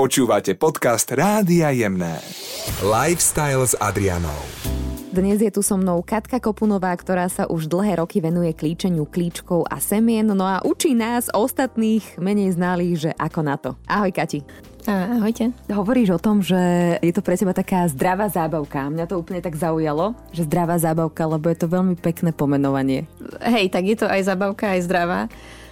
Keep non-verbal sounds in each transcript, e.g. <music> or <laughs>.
Počúvate podcast Rádia Jemné. Lifestyle s Adrianou. Dnes je tu so mnou Katka Kopunová, ktorá sa už dlhé roky venuje klíčeniu klíčkov a semien, no a učí nás ostatných menej znalých, že ako na to. Ahoj Kati. Ahojte. Hovoríš o tom, že je to pre teba taká zdravá zábavka. Mňa to úplne tak zaujalo, že zdravá zábavka, lebo je to veľmi pekné pomenovanie. Hej, tak je to aj zábavka, aj zdravá.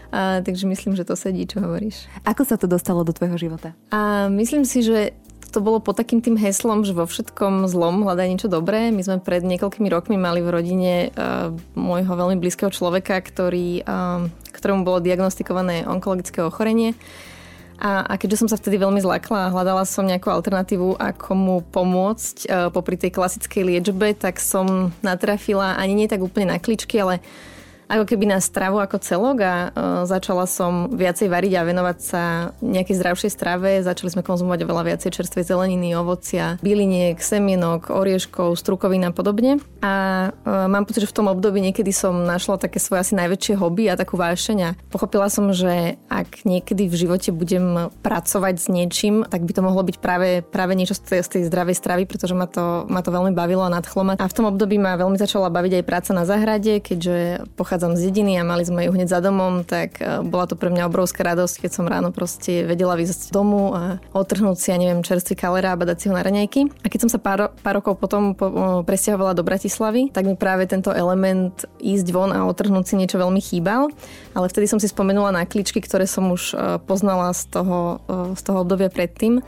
A, takže myslím, že to sedí, čo hovoríš. Ako sa to dostalo do tvojho života? A myslím si, že to bolo pod takým tým heslom, že vo všetkom zlom hľadá niečo dobré. My sme pred niekoľkými rokmi mali v rodine uh, môjho veľmi blízkeho človeka, ktorý, uh, ktorému bolo diagnostikované onkologické ochorenie. A, a keďže som sa vtedy veľmi zlakla a hľadala som nejakú alternatívu, ako mu pomôcť uh, popri tej klasickej liečbe, tak som natrafila ani nie tak úplne na kličky, ale ako keby na stravu ako celok a uh, začala som viacej variť a venovať sa nejakej zdravšej strave. Začali sme konzumovať oveľa viacej čerstvej zeleniny, ovocia, byliniek, semienok, orieškov, strukovín a podobne. A uh, mám pocit, že v tom období niekedy som našla také svoje asi najväčšie hobby a takú vášeň pochopila som, že ak niekedy v živote budem pracovať s niečím, tak by to mohlo byť práve, práve niečo z tej, z tej zdravej stravy, pretože ma to, ma to veľmi bavilo a nadchlo ma. A v tom období ma veľmi začala baviť aj práca na záhrade, keďže pochádzam pochádzam z dediny a mali sme ju hneď za domom, tak e, bola to pre mňa obrovská radosť, keď som ráno proste vedela vyzať z domu a otrhnúť si, ja neviem, čerstvý kalera a badať si ho na raňajky. A keď som sa pár, pár rokov potom po, presťahovala do Bratislavy, tak mi práve tento element ísť von a otrhnúť si niečo veľmi chýbal. Ale vtedy som si spomenula na kličky, ktoré som už e, poznala z toho, e, z toho obdobia predtým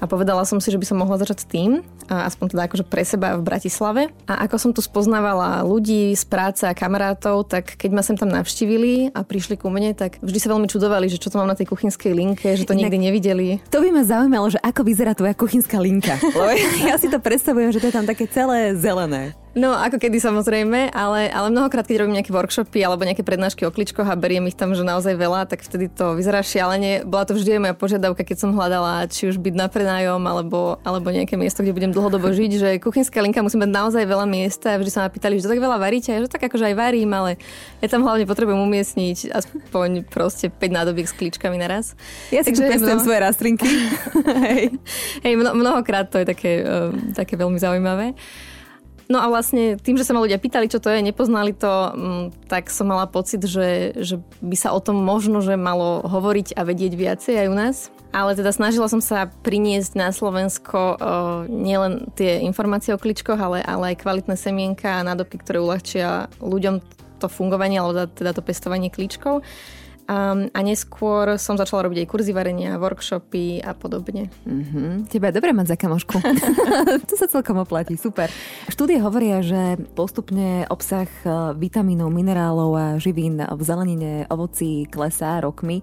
a povedala som si, že by som mohla začať s tým, aspoň teda akože pre seba v Bratislave. A ako som tu spoznávala ľudí z práce a kamarátov, tak keď ma sem tam navštívili a prišli ku mne, tak vždy sa veľmi čudovali, že čo to mám na tej kuchynskej linke, že to Inak, nikdy nevideli. To by ma zaujímalo, že ako vyzerá tvoja kuchynská linka. <laughs> Ja si to predstavujem, že to je tam také celé zelené. No, ako kedy samozrejme, ale, ale mnohokrát, keď robím nejaké workshopy alebo nejaké prednášky o kličkoch a beriem ich tam, že naozaj veľa, tak vtedy to vyzerá šialene. Bola to vždy moja požiadavka, keď som hľadala, či už byť na prenájom alebo, alebo nejaké miesto, kde budem dlhodobo <laughs> žiť, že kuchynská linka musí mať naozaj veľa miesta vždy sa ma pýtali, že to tak veľa varíte, že tak akože aj varím, ale ja tam hlavne potrebujem umiestniť aspoň proste 5 nádobiek s kličkami naraz. Ja si Takže tu svoje rastlinky. <laughs> Hej, mno, mnohokrát to je také, uh, také veľmi zaujímavé. No a vlastne tým, že sa ma ľudia pýtali, čo to je, nepoznali to, mm, tak som mala pocit, že, že by sa o tom možno, že malo hovoriť a vedieť viacej aj u nás. Ale teda snažila som sa priniesť na Slovensko uh, nielen tie informácie o kličkoch, ale, ale aj kvalitné semienka a nádobky, ktoré uľahčia ľuďom to fungovanie alebo teda to pestovanie klíčkov. Um, a neskôr som začala robiť aj kurzy varenia, workshopy a podobne. Mm-hmm. Teba je dobré mať za kamošku. <laughs> to sa celkom oplatí, super. Štúdie hovoria, že postupne obsah e, vitamínov, minerálov a živín v zelenine, ovoci klesá rokmi.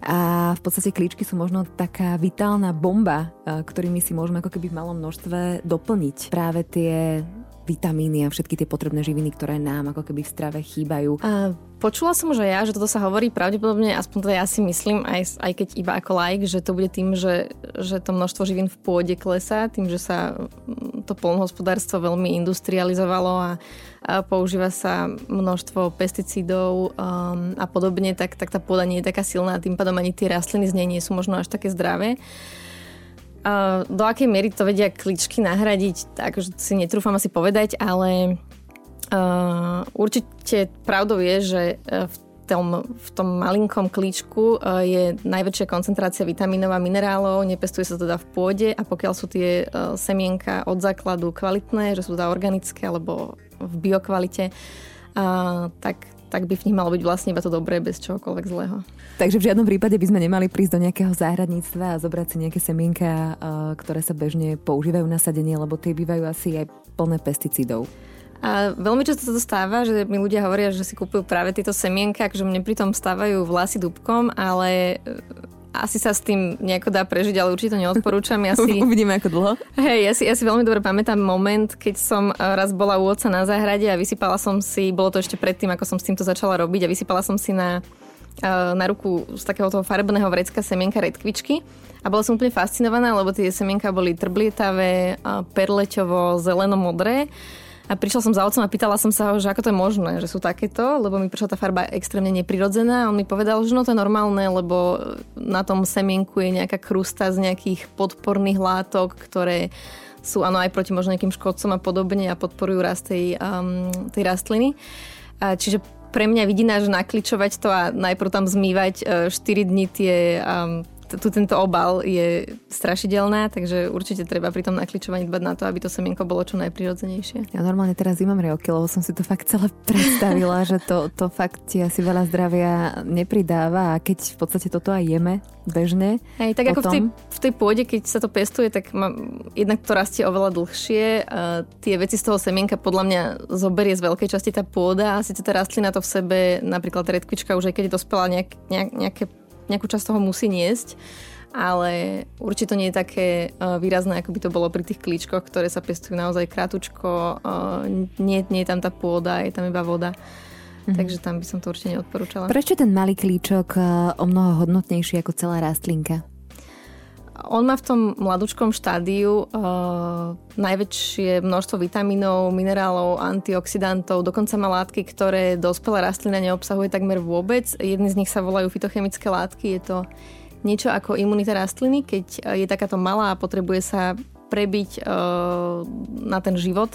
A v podstate klíčky sú možno taká vitálna bomba, e, ktorými si môžeme ako keby v malom množstve doplniť práve tie vitamíny a všetky tie potrebné živiny, ktoré nám ako keby v strave chýbajú. A počula som, že ja, že toto sa hovorí pravdepodobne, aspoň teda ja si myslím, aj, aj keď iba ako like, že to bude tým, že, že to množstvo živín v pôde klesá, tým, že sa mm, to polnohospodárstvo veľmi industrializovalo a, a používa sa množstvo pesticídov um, a podobne, tak, tak tá pôda nie je taká silná a tým pádom ani tie rastliny z nej nie sú možno až také zdravé. Do akej miery to vedia kličky nahradiť, tak si netrúfam asi povedať, ale uh, určite pravdou je, že uh, v tom, v tom malinkom klíčku uh, je najväčšia koncentrácia vitamínov a minerálov, nepestuje sa teda v pôde a pokiaľ sú tie uh, semienka od základu kvalitné, že sú teda organické alebo v biokvalite, uh, tak tak by v nich malo byť vlastne iba to dobré bez čohokoľvek zlého. Takže v žiadnom prípade by sme nemali prísť do nejakého záhradníctva a zobrať si nejaké semienka, ktoré sa bežne používajú na sadenie, lebo tie bývajú asi aj plné pesticídov. A veľmi často sa to stáva, že mi ľudia hovoria, že si kúpujú práve tieto semienka, že mne pritom stávajú vlasy dúbkom, ale asi sa s tým nejako dá prežiť, ale určite to neodporúčam. Ja <laughs> si, Uvidíme ako dlho. Hej, ja si, ja si veľmi dobre pamätám moment, keď som eh, raz bola u oca na záhrade a vysypala som si, bolo to ešte predtým, ako som s týmto začala robiť a vysypala som si na, eh, na ruku z takého toho farebného vrecka semienka redkvičky. A bola som úplne fascinovaná, lebo tie semienka boli trblietavé, perleťovo, zeleno-modré A prišla som za otcom a pýtala som sa ho, že ako to je možné, že sú takéto, lebo mi prišla tá farba extrémne neprirodzená on mi povedal, že no to je normálne, lebo na tom semienku je nejaká krusta z nejakých podporných látok, ktoré sú áno aj proti možno nejakým škodcom a podobne a podporujú rast tej, um, tej rastliny. A čiže pre mňa vidina, že nakličovať to a najprv tam zmývať 4 e, dní tie um, tu tento obal je strašidelná, takže určite treba pri tom nakličovaní dbať na to, aby to semienko bolo čo najprirodzenejšie. Ja normálne teraz imám riovky, lebo som si to fakt celé predstavila, že to, to fakt ti asi veľa zdravia nepridáva a keď v podstate toto aj jeme bežne. Hej, tak potom... ako v tej, v tej pôde, keď sa to pestuje, tak ma, jednak to rastie oveľa dlhšie. A tie veci z toho semienka podľa mňa zoberie z veľkej časti tá pôda a síce tá rastlina to v sebe, napríklad redkvička už aj keď je dospela nejak, nejak, nejaké nejakú časť toho musí niesť, ale určite to nie je také e, výrazné, ako by to bolo pri tých klíčkoch, ktoré sa pestujú naozaj krátučko, e, nie, nie je tam tá pôda, je tam iba voda. Mm-hmm. Takže tam by som to určite neodporúčala. Prečo ten malý klíčok e, o mnoho hodnotnejší ako celá rastlinka? On má v tom mladúčkom štádiu uh, najväčšie množstvo vitamínov, minerálov, antioxidantov, dokonca má látky, ktoré dospelá rastlina neobsahuje takmer vôbec. Jedny z nich sa volajú fitochemické látky. Je to niečo ako imunita rastliny, keď je takáto malá a potrebuje sa prebiť uh, na ten život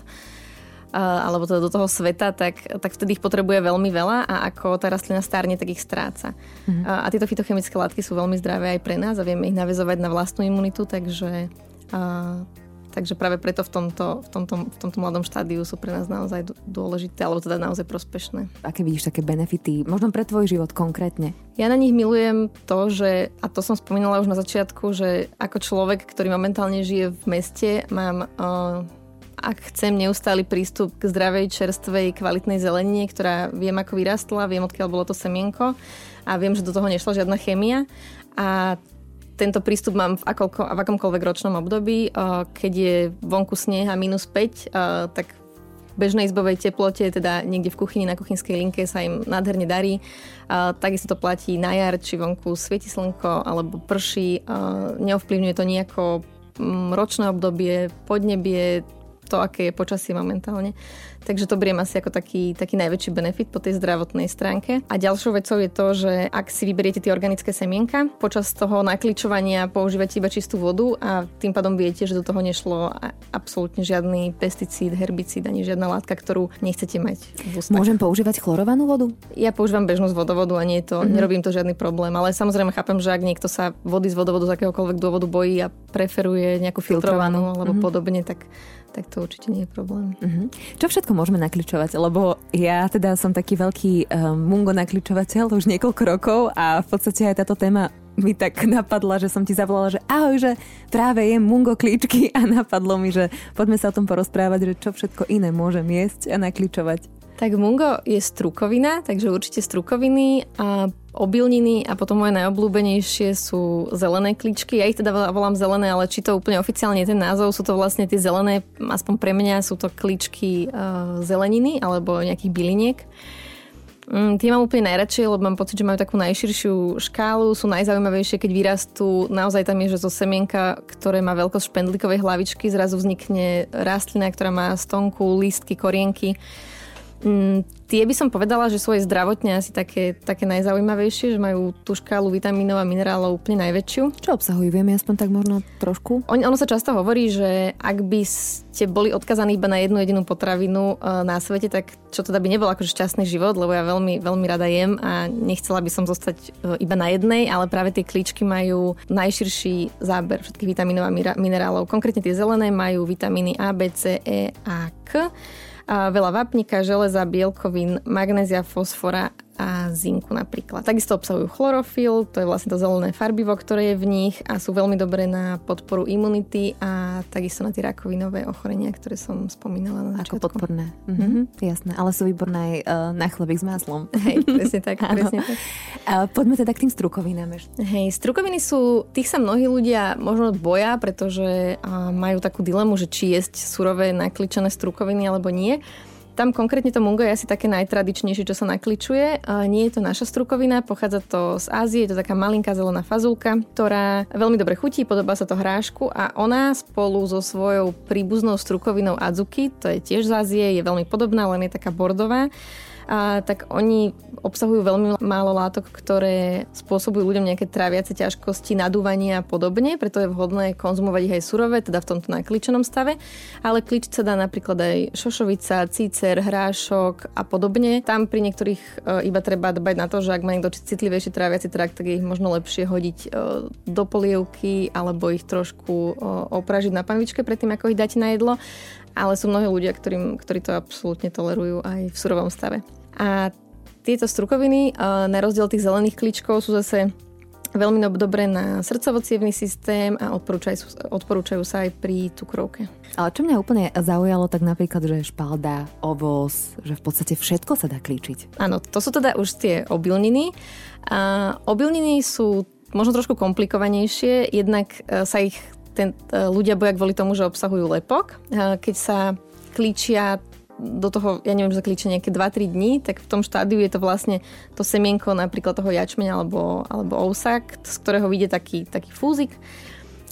alebo teda do toho sveta, tak, tak vtedy ich potrebuje veľmi veľa a ako tá rastlina stárne, tak ich stráca. Mm-hmm. A tieto fitochemické látky sú veľmi zdravé aj pre nás a vieme ich navezovať na vlastnú imunitu, takže, takže práve preto v tomto, v, tomto, v tomto mladom štádiu sú pre nás naozaj dôležité, alebo teda naozaj prospešné. Aké vidíš také benefity, možno pre tvoj život konkrétne? Ja na nich milujem to, že, a to som spomínala už na začiatku, že ako človek, ktorý momentálne žije v meste, mám uh, ak chcem neustály prístup k zdravej, čerstvej, kvalitnej zelenine, ktorá viem, ako vyrastla, viem, odkiaľ bolo to semienko a viem, že do toho nešla žiadna chémia. A tento prístup mám v, akolko, v akomkoľvek ročnom období. Keď je vonku sneh a minus 5, tak v bežnej izbovej teplote, teda niekde v kuchyni, na kuchynskej linke sa im nádherne darí. takisto to platí na jar, či vonku svieti slnko alebo prší. neovplyvňuje to nejako ročné obdobie, podnebie, to, aké je počasie momentálne. Takže to beriem asi ako taký, taký najväčší benefit po tej zdravotnej stránke. A ďalšou vecou je to, že ak si vyberiete tie organické semienka, počas toho nakličovania používate iba čistú vodu a tým pádom viete, že do toho nešlo absolútne žiadny pesticíd, herbicíd ani žiadna látka, ktorú nechcete mať v ústach. Môžem používať chlorovanú vodu? Ja používam bežnú z vodovodu a nie je to, mm-hmm. nerobím to žiadny problém, ale samozrejme chápem, že ak niekto sa vody z vodovodu z akéhokoľvek dôvodu bojí a preferuje nejakú filtrovanú, filtrovanú alebo mm-hmm. podobne, tak tak to určite nie je problém. Uh-huh. Čo všetko môžeme nakličovať? Lebo ja teda som taký veľký um, mungo nakličovateľ už niekoľko rokov a v podstate aj táto téma mi tak napadla, že som ti zavolala, že ahoj, že práve jem mungo klíčky a napadlo mi, že poďme sa o tom porozprávať, že čo všetko iné môžem jesť a nakličovať. Tak mungo je strukovina, takže určite strukoviny a obilniny a potom moje najobľúbenejšie sú zelené kličky. Ja ich teda volám zelené, ale či to úplne oficiálne je ten názov, sú to vlastne tie zelené, aspoň pre mňa sú to kličky uh, zeleniny alebo nejakých byliniek. Mm, tie mám úplne najradšej, lebo mám pocit, že majú takú najširšiu škálu, sú najzaujímavejšie, keď vyrastú. Naozaj tam je, že zo semienka, ktoré má veľkosť špendlíkovej hlavičky, zrazu vznikne rastlina, ktorá má stonku, lístky, korienky Mm, tie by som povedala, že aj zdravotne asi také, také najzaujímavejšie, že majú tú škálu vitamínov a minerálov úplne najväčšiu. Čo obsahujú? Vieme aspoň tak možno trošku? On, ono sa často hovorí, že ak by ste boli odkazaní iba na jednu jedinú potravinu uh, na svete, tak čo teda by nebol akože šťastný život, lebo ja veľmi, veľmi rada jem a nechcela by som zostať uh, iba na jednej, ale práve tie klíčky majú najširší záber všetkých vitamínov a minerálov. Konkrétne tie zelené majú vitamíny A, B, C, E a K veľa vápnika, železa, bielkovín, magnézia, fosfora a zinku napríklad. Takisto obsahujú chlorofil, to je vlastne to zelené farbivo, ktoré je v nich a sú veľmi dobré na podporu imunity a takisto na tie rakovinové ochorenia, ktoré som spomínala na začiatku. Ako podporné. Mhm. Mm-hmm. Jasné, ale sú výborné aj uh, na chlebík s máslom. Hej, presne tak. <laughs> presne tak. A poďme teda k tým strukovinám ešte. Hej, strukoviny sú, tých sa mnohí ľudia možno boja, pretože majú takú dilemu, že či jesť surové nakličené strukoviny alebo nie. Tam konkrétne to mungo je asi také najtradičnejšie, čo sa nakličuje. Nie je to naša strukovina, pochádza to z Ázie, je to taká malinká zelená fazulka, ktorá veľmi dobre chutí, podobá sa to hrášku a ona spolu so svojou príbuznou strukovinou Azuki, to je tiež z Ázie, je veľmi podobná, len je taká bordová a, tak oni obsahujú veľmi málo látok, ktoré spôsobujú ľuďom nejaké tráviace ťažkosti, nadúvanie a podobne, preto je vhodné konzumovať ich aj surové, teda v tomto nakličenom stave. Ale kličiť sa dá napríklad aj šošovica, cícer, hrášok a podobne. Tam pri niektorých e, iba treba dbať na to, že ak má niekto citlivejší tráviaci trakt, tak ich možno lepšie hodiť e, do polievky alebo ich trošku e, opražiť na panvičke predtým, ako ich dáte na jedlo ale sú mnohí ľudia, ktorým, ktorí to absolútne tolerujú aj v surovom stave. A tieto strukoviny, na rozdiel tých zelených kličkov, sú zase veľmi dobré na srdcovo systém a odporúčajú, odporúčajú sa aj pri cukrovke. Ale čo mňa úplne zaujalo, tak napríklad, že špalda, ovoz, že v podstate všetko sa dá klíčiť. Áno, to sú teda už tie obilniny. A obilniny sú možno trošku komplikovanejšie, jednak e, sa ich ten, e, ľudia boja kvôli tomu, že obsahujú lepok. Keď sa klíčia do toho, ja neviem, že sa klíčia nejaké 2-3 dní, tak v tom štádiu je to vlastne to semienko napríklad toho jačmeňa alebo, alebo ousak, z ktorého vyjde taký, taký fúzik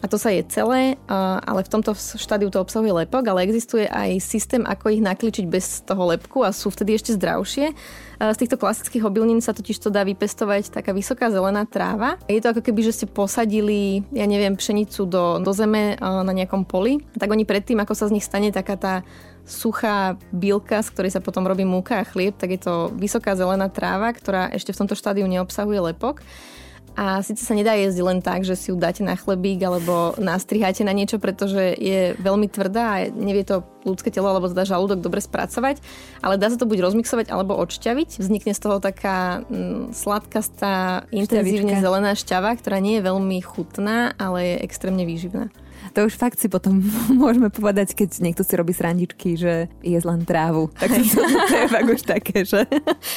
a to sa je celé, ale v tomto štádiu to obsahuje lepok, ale existuje aj systém, ako ich nakličiť bez toho lepku a sú vtedy ešte zdravšie. Z týchto klasických obilnín sa totiž to dá vypestovať taká vysoká zelená tráva. Je to ako keby, že ste posadili, ja neviem, pšenicu do, do zeme na nejakom poli. Tak oni predtým, ako sa z nich stane taká tá suchá bielka, z ktorej sa potom robí múka a chlieb, tak je to vysoká zelená tráva, ktorá ešte v tomto štádiu neobsahuje lepok. A síce sa nedá jesť len tak, že si ju dáte na chlebík alebo nastriháte na niečo, pretože je veľmi tvrdá a nevie to ľudské telo alebo teda žalúdok dobre spracovať, ale dá sa to buď rozmixovať alebo odšťaviť. Vznikne z toho taká mm, sladkastá, intenzívne zelená šťava, ktorá nie je veľmi chutná, ale je extrémne výživná. To už fakt si potom <laughs> môžeme povedať, keď niekto si robí srandičky, že je len trávu. Tak to, <laughs> to je fakt už také, že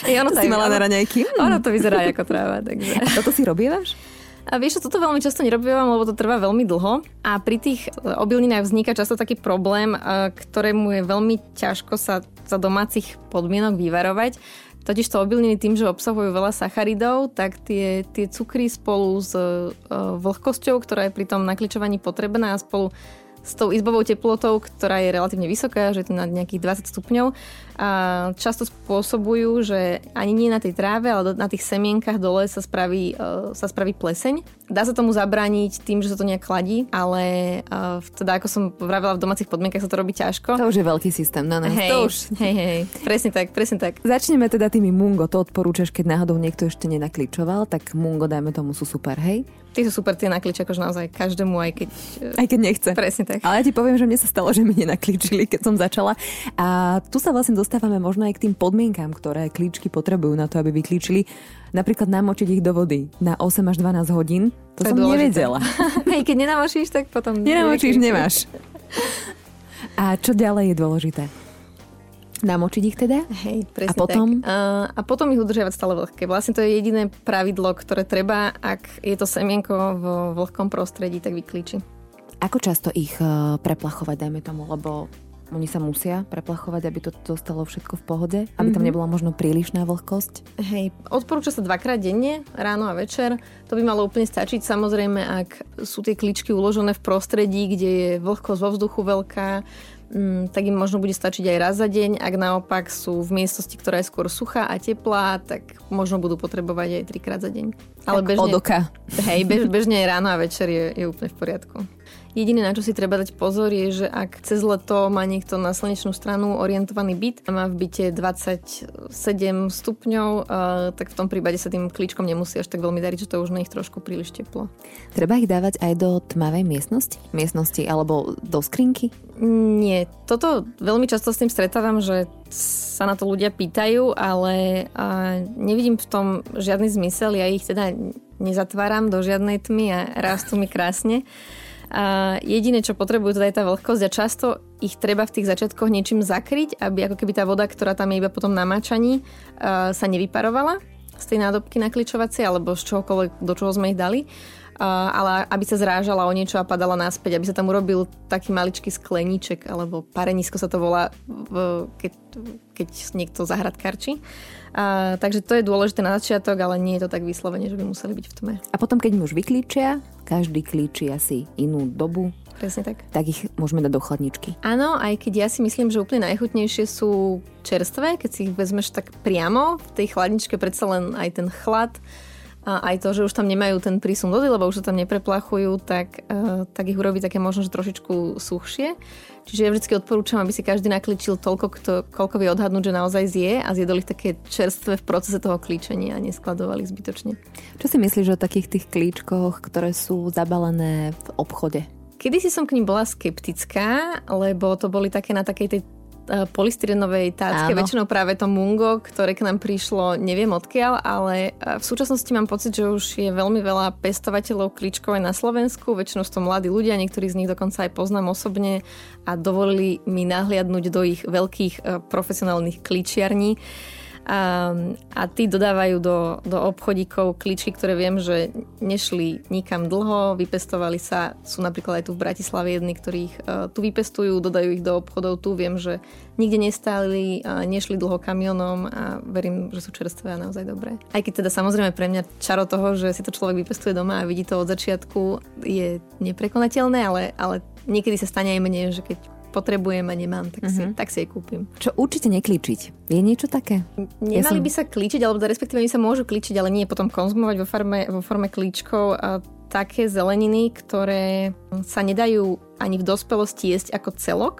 je, ono to si mala na raňajky. Ono to vyzerá ako tráva. Takže. A toto si robievaš? A vieš, toto veľmi často nerobím, lebo to trvá veľmi dlho. A pri tých e, obilninách vzniká často taký problém, e, ktorému je veľmi ťažko sa za domácich podmienok vyvarovať. Totiž to obilniny tým, že obsahujú veľa sacharidov, tak tie, tie cukry spolu s uh, vlhkosťou, ktorá je pri tom nakličovaní potrebná a spolu s tou izbovou teplotou, ktorá je relatívne vysoká, že je to na nejakých 20 stupňov, a často spôsobujú, že ani nie na tej tráve, ale na tých semienkach dole sa spraví, uh, sa spraví pleseň. Dá sa tomu zabrániť tým, že sa to nejak chladí, ale uh, teda ako som vravela, v domácich podmienkach sa to robí ťažko. To už je veľký systém, no, no. Hej, to už... hej, hej, presne tak, presne tak. Začneme teda tými mungo, to odporúčaš, keď náhodou niekto ešte nenakličoval, tak mungo, dajme tomu, sú super, hej? Ty sú super, tie naklič akože naozaj každému, aj keď... Aj keď nechce. Presne tak. Ale ja ti poviem, že mne sa stalo, že mi nenakličili, keď som začala. A tu sa vlastne dostávame možno aj k tým podmienkám, ktoré klíčky potrebujú na to, aby vyklíčili. Napríklad namočiť ich do vody na 8 až 12 hodín. To, to som nevedela. <laughs> Hej, keď nenamočíš, tak potom... Nenamočíš, nemáš. A čo ďalej je dôležité? Namočiť ich teda? Hej, presne a potom? tak. A, a potom ich udržiavať stále vlhké. Vlastne to je jediné pravidlo, ktoré treba, ak je to semienko v vlhkom prostredí, tak vyklíči. Ako často ich uh, preplachovať, dajme tomu, lebo oni sa musia preplachovať, aby to zostalo všetko v pohode? Aby mm-hmm. tam mhm. nebola možno prílišná vlhkosť? Hej, odporúča sa dvakrát denne, ráno a večer. To by malo úplne stačiť. Samozrejme, ak sú tie kličky uložené v prostredí, kde je vlhkosť vo vzduchu veľká, tak im možno bude stačiť aj raz za deň. Ak naopak sú v miestnosti, ktorá je skôr suchá a teplá, tak možno budú potrebovať aj trikrát za deň. Ale tak bežne, odoka. Hej, bež, bežne ráno a večer je, je úplne v poriadku. Jediné, na čo si treba dať pozor, je, že ak cez leto má niekto na slnečnú stranu orientovaný byt a má v byte 27 stupňov, uh, tak v tom prípade sa tým klíčkom nemusí až tak veľmi dariť, že to už nech trošku príliš teplo. Treba ich dávať aj do tmavej miestnosti? Miestnosti alebo do skrinky? Nie. Toto veľmi často s tým stretávam, že sa na to ľudia pýtajú, ale uh, nevidím v tom žiadny zmysel. Ja ich teda nezatváram do žiadnej tmy a rastú mi krásne. A jediné, čo potrebujú, teda je tá vlhkosť a často ich treba v tých začiatkoch niečím zakryť, aby ako keby tá voda, ktorá tam je iba potom na mačaní, sa nevyparovala z tej nádobky nakličovacej alebo z čohokoľvek, do čoho sme ich dali. Ale aby sa zrážala o niečo a padala naspäť, aby sa tam urobil taký maličký skleníček, alebo parenisko sa to volá, keď, keď niekto zahradkarčí. A, takže to je dôležité na začiatok, ale nie je to tak vyslovene, že by museli byť v tme. A potom, keď už vyklíčia, každý klíči asi inú dobu, Presne tak. Tak ich môžeme dať do chladničky. Áno, aj keď ja si myslím, že úplne najchutnejšie sú čerstvé, keď si ich vezmeš tak priamo. V tej chladničke predsa len aj ten chlad a aj to, že už tam nemajú ten prísun vody, lebo už sa tam nepreplachujú, tak, uh, tak ich urobí také možno, že trošičku suchšie. Čiže ja vždy odporúčam, aby si každý nakličil toľko, kto, koľko vie odhadnúť, že naozaj zje a zjedol ich také čerstvé v procese toho klíčenia a neskladovali zbytočne. Čo si myslíš o takých tých klíčkoch, ktoré sú zabalené v obchode? Kedy si som k ním bola skeptická, lebo to boli také na takej tej polystyrenovej tácke, Áno. väčšinou práve to mungo, ktoré k nám prišlo neviem odkiaľ, ale eh, v súčasnosti mám pocit, že už je veľmi veľa pestovateľov klíčkov aj na Slovensku, väčšinou sú to mladí ľudia, niektorí z nich dokonca aj poznám osobne a dovolili mi nahliadnúť do ich veľkých eh, profesionálnych klíčiarní a, a tí dodávajú do, do obchodíkov kličky, ktoré viem, že nešli nikam dlho, vypestovali sa, sú napríklad aj tu v Bratislave jedni, ktorých uh, tu vypestujú, dodajú ich do obchodov, tu viem, že nikde nestáli, uh, nešli dlho kamionom a verím, že sú čerstvé a naozaj dobré. Aj keď teda samozrejme pre mňa čaro toho, že si to človek vypestuje doma a vidí to od začiatku je neprekonateľné, ale, ale niekedy sa stane aj mne, že keď potrebujem a nemám, tak, uh-huh. si, mhm. tak si jej kúpim. Čo určite neklíčiť? Je niečo také? Nemali ja som... by sa klíčiť, alebo teda respektíve oni sa môžu klíčiť, ale nie potom konzumovať vo forme, vo forme klíčkov a také zeleniny, ktoré sa nedajú ani v dospelosti jesť ako celok.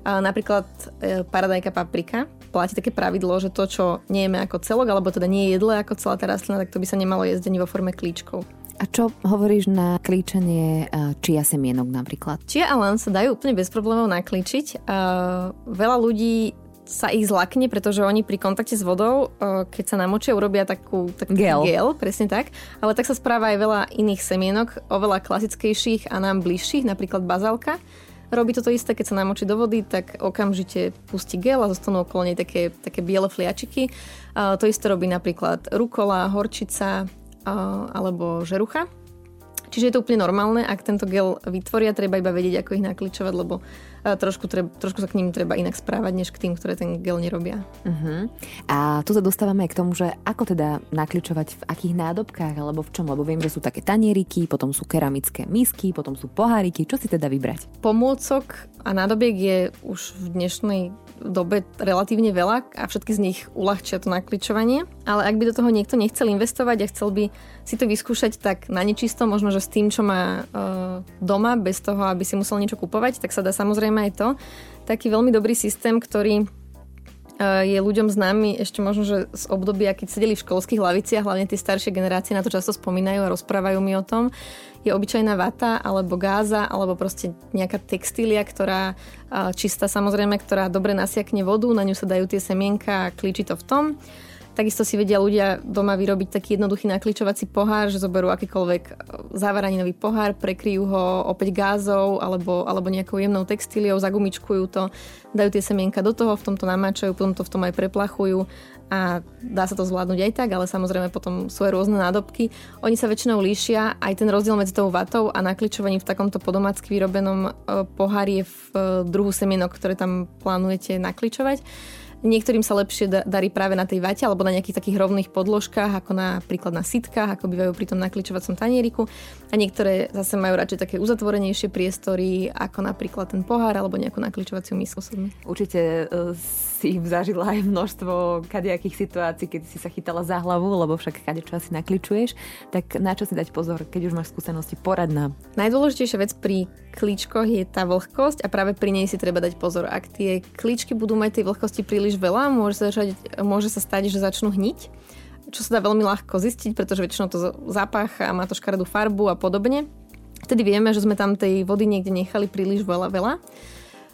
A napríklad e, paradajka paprika. Platí také pravidlo, že to, čo nejeme ako celok, alebo teda nie je jedle ako celá tá rastlina, tak to by sa nemalo jesť ani vo forme klíčkov. A čo hovoríš na klíčenie čia semienok napríklad? Čia a lan sa dajú úplne bez problémov naklíčiť. Uh, veľa ľudí sa ich zlakne, pretože oni pri kontakte s vodou, keď sa namočia, urobia takú, taký gel. gel, presne tak. Ale tak sa správa aj veľa iných semienok, oveľa klasickejších a nám bližších, napríklad bazálka. Robí toto isté, keď sa namočí do vody, tak okamžite pustí gel a zostanú okolo nej také, také biele fliačiky. To isté robí napríklad rukola, horčica, alebo žerucha. Čiže je to úplne normálne, ak tento gel vytvoria, treba iba vedieť, ako ich nakličovať, lebo trošku, treba, trošku sa k ním treba inak správať, než k tým, ktoré ten gel nerobia. Uh-huh. A tu sa dostávame aj k tomu, že ako teda nakličovať v akých nádobkách, alebo v čom, lebo viem, že sú také tanieriky, potom sú keramické misky, potom sú poháriky, čo si teda vybrať? Pomôcok a nádobiek je už v dnešnej dobe relatívne veľa a všetky z nich uľahčia to nakličovanie. Ale ak by do toho niekto nechcel investovať a chcel by si to vyskúšať tak na nečisto, možno že s tým, čo má uh, doma, bez toho, aby si musel niečo kupovať, tak sa dá samozrejme aj to. Taký veľmi dobrý systém, ktorý je ľuďom známy ešte možno, že z obdobia, keď sedeli v školských laviciach, hlavne tie staršie generácie na to často spomínajú a rozprávajú mi o tom, je obyčajná vata alebo gáza alebo proste nejaká textília, ktorá čistá samozrejme, ktorá dobre nasiakne vodu, na ňu sa dajú tie semienka a klíči to v tom. Takisto si vedia ľudia doma vyrobiť taký jednoduchý nakličovací pohár, že zoberú akýkoľvek e, závaraninový pohár, prekryjú ho opäť gázou alebo, alebo nejakou jemnou textíliou, zagumičkujú to, dajú tie semienka do toho, v tomto namáčajú, potom to v tom aj preplachujú a dá sa to zvládnuť aj tak, ale samozrejme potom sú aj rôzne nádobky. Oni sa väčšinou líšia, aj ten rozdiel medzi tou vatou a nakličovaním v takomto podomácky vyrobenom e, pohári je v e, druhu semienok, ktoré tam plánujete nakličovať. Niektorým sa lepšie darí práve na tej vate alebo na nejakých takých rovných podložkách, ako napríklad na sitkách, ako bývajú pri tom nakličovacom tanieriku. A niektoré zase majú radšej také uzatvorenejšie priestory, ako napríklad ten pohár alebo nejakú nakličovaciu misku. Určite uh, si zažila aj množstvo kadejakých situácií, keď si sa chytala za hlavu, lebo však kade čo asi nakličuješ. Tak na čo si dať pozor, keď už máš skúsenosti poradná? Najdôležitejšia vec pri klíčkoch je tá vlhkosť a práve pri nej si treba dať pozor. Ak tie klíčky budú mať tej vlhkosti príliš veľa, môže sa, začať, môže sa stať, že začnú hniť, čo sa dá veľmi ľahko zistiť, pretože väčšinou to zapácha má to škaredú farbu a podobne. Vtedy vieme, že sme tam tej vody niekde nechali príliš veľa, veľa.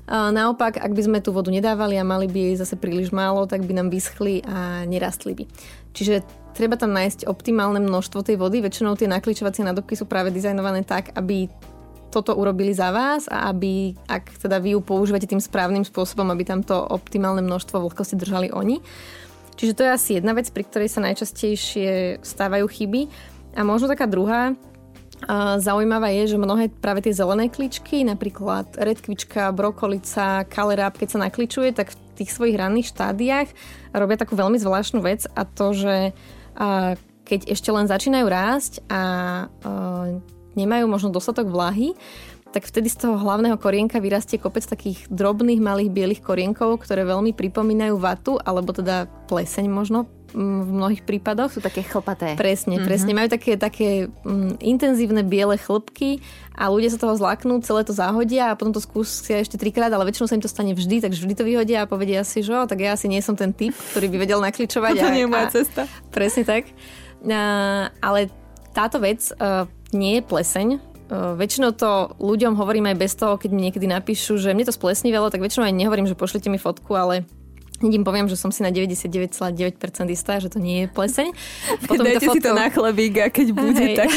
Naopak, ak by sme tú vodu nedávali a mali by jej zase príliš málo, tak by nám vyschli a nerastli by. Čiže treba tam nájsť optimálne množstvo tej vody. Väčšinou tie nakličovacie nádobky sú práve dizajnované tak, aby toto urobili za vás a aby, ak teda vy ju používate tým správnym spôsobom, aby tam to optimálne množstvo vlhkosti držali oni. Čiže to je asi jedna vec, pri ktorej sa najčastejšie stávajú chyby. A možno taká druhá, A zaujímavé je, že mnohé práve tie zelené kličky, napríklad redkvička, brokolica, kaleráp, keď sa nakličuje, tak v tých svojich ranných štádiách robia takú veľmi zvláštnu vec a to, že keď ešte len začínajú rásť a nemajú možno dostatok vlahy, tak vtedy z toho hlavného korienka vyrastie kopec takých drobných malých bielých korienkov, ktoré veľmi pripomínajú vatu, alebo teda pleseň možno v mnohých prípadoch. Sú také chlpaté. Presne, mm-hmm. presne. Majú také, také mm, intenzívne biele chlpky a ľudia sa toho zlaknú, celé to zahodia a potom to skúsia ešte trikrát, ale väčšinou sa im to stane vždy, takže vždy to vyhodia a povedia si, že tak ja asi nie som ten typ, ktorý by vedel nakličovať. <laughs> to nie je moja cesta. Presne tak. A, ale táto vec uh, nie je pleseň, Uh, väčšinou to ľuďom hovorím aj bez toho, keď mi niekedy napíšu, že mne to splesnivelo, tak väčšinou aj nehovorím, že pošlite mi fotku, ale Hneď im poviem, že som si na 99,9% istá, že to nie je pleseň. <laughs> Potom Dajte to si to na chlebík a keď bude, Hej. tak...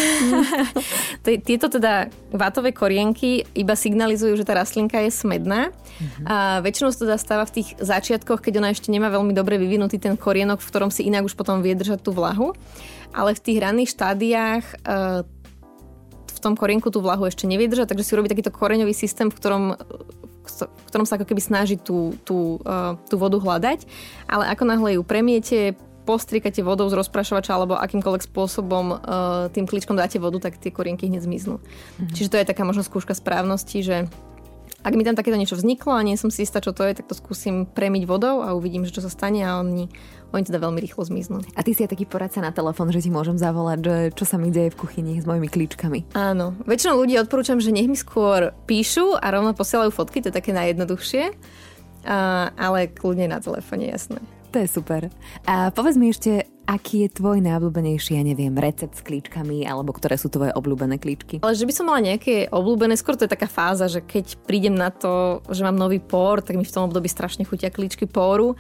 <laughs> Tieto teda vátové korienky iba signalizujú, že tá rastlinka je smedná. Uh-huh. A väčšinou sa to teda stáva v tých začiatkoch, keď ona ešte nemá veľmi dobre vyvinutý ten korienok, v ktorom si inak už potom vie držať tú vlahu. Ale v tých ranných štádiách e, v tom korienku tú vlahu ešte nevie držať, takže si urobí takýto koreňový systém, v ktorom v ktorom sa ako keby snaží tú, tú, uh, tú vodu hľadať, ale ako náhle ju premiete, postrikate vodou z rozprašovača alebo akýmkoľvek spôsobom uh, tým kličkom dáte vodu, tak tie korienky hneď zmiznú. Mm-hmm. Čiže to je taká možno skúška správnosti, že ak mi tam takéto niečo vzniklo a nie som si istá, čo to je, tak to skúsim premiť vodou a uvidím, že čo sa stane a oni, oni teda veľmi rýchlo zmiznú. A ty si aj taký poradca na telefón, že ti môžem zavolať, že čo sa mi deje v kuchyni s mojimi klíčkami. Áno. Väčšinou ľudí odporúčam, že nech mi skôr píšu a rovno posielajú fotky, to je také najjednoduchšie. Uh, ale kľudne na telefóne, jasné. To je super. A povedz mi ešte, aký je tvoj najobľúbenejší, ja neviem, recept s klíčkami, alebo ktoré sú tvoje obľúbené klíčky? Ale že by som mala nejaké obľúbené, skôr to je taká fáza, že keď prídem na to, že mám nový pór, tak mi v tom období strašne chutia klíčky póru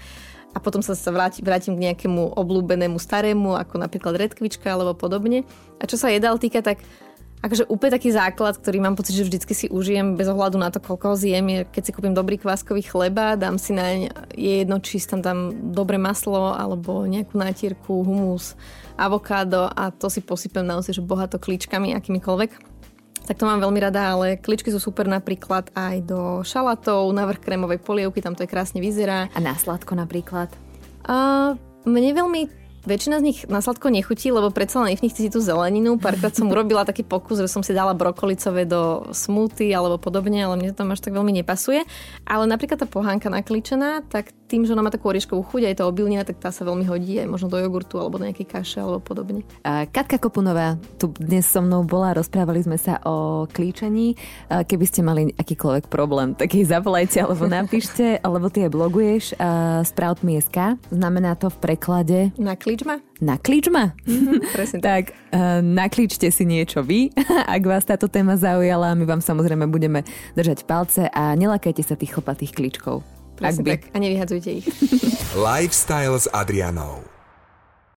a potom sa vrátim, vrátim k nejakému obľúbenému starému, ako napríklad redkvička alebo podobne. A čo sa jedál týka, tak akože úplne taký základ, ktorý mám pocit, že vždycky si užijem bez ohľadu na to, koľko ho zjem, je keď si kúpim dobrý kváskový chleba, dám si na je jedno, či tam tam dobré maslo alebo nejakú nátierku, humus, avokádo a to si posypem naozaj, že bohato klíčkami, akýmikoľvek. Tak to mám veľmi rada, ale kličky sú super napríklad aj do šalatov, na vrch krémovej polievky, tam to je krásne vyzerá. A na sladko napríklad? Uh, mne veľmi Väčšina z nich na sladko nechutí, lebo predsa len nech si tú zeleninu. Párkrát som <laughs> urobila taký pokus, že som si dala brokolicové do smoothie alebo podobne, ale mne to tam až tak veľmi nepasuje. Ale napríklad tá pohánka nakličená, tak tým, že ona má takú orieškovú chuť a je to obilnina, tak tá sa veľmi hodí aj možno do jogurtu alebo do nejakej kaše alebo podobne. Katka Kopunová tu dnes so mnou bola, rozprávali sme sa o klíčení. Keby ste mali akýkoľvek problém, tak jej zavolajte alebo <laughs> napíšte, alebo ty je bloguješ Sprout.sk. Znamená to v preklade... Na Naklíč ma? Naklíč ma? Mm-hmm, presne tak. Uh, naklíčte si niečo vy, <laughs> ak vás táto téma zaujala. My vám samozrejme budeme držať palce a nelakajte sa tých chlpatých klíčkov. Presne tak. A nevyhadzujte ich. <laughs> <laughs> Lifestyle s Adrianou.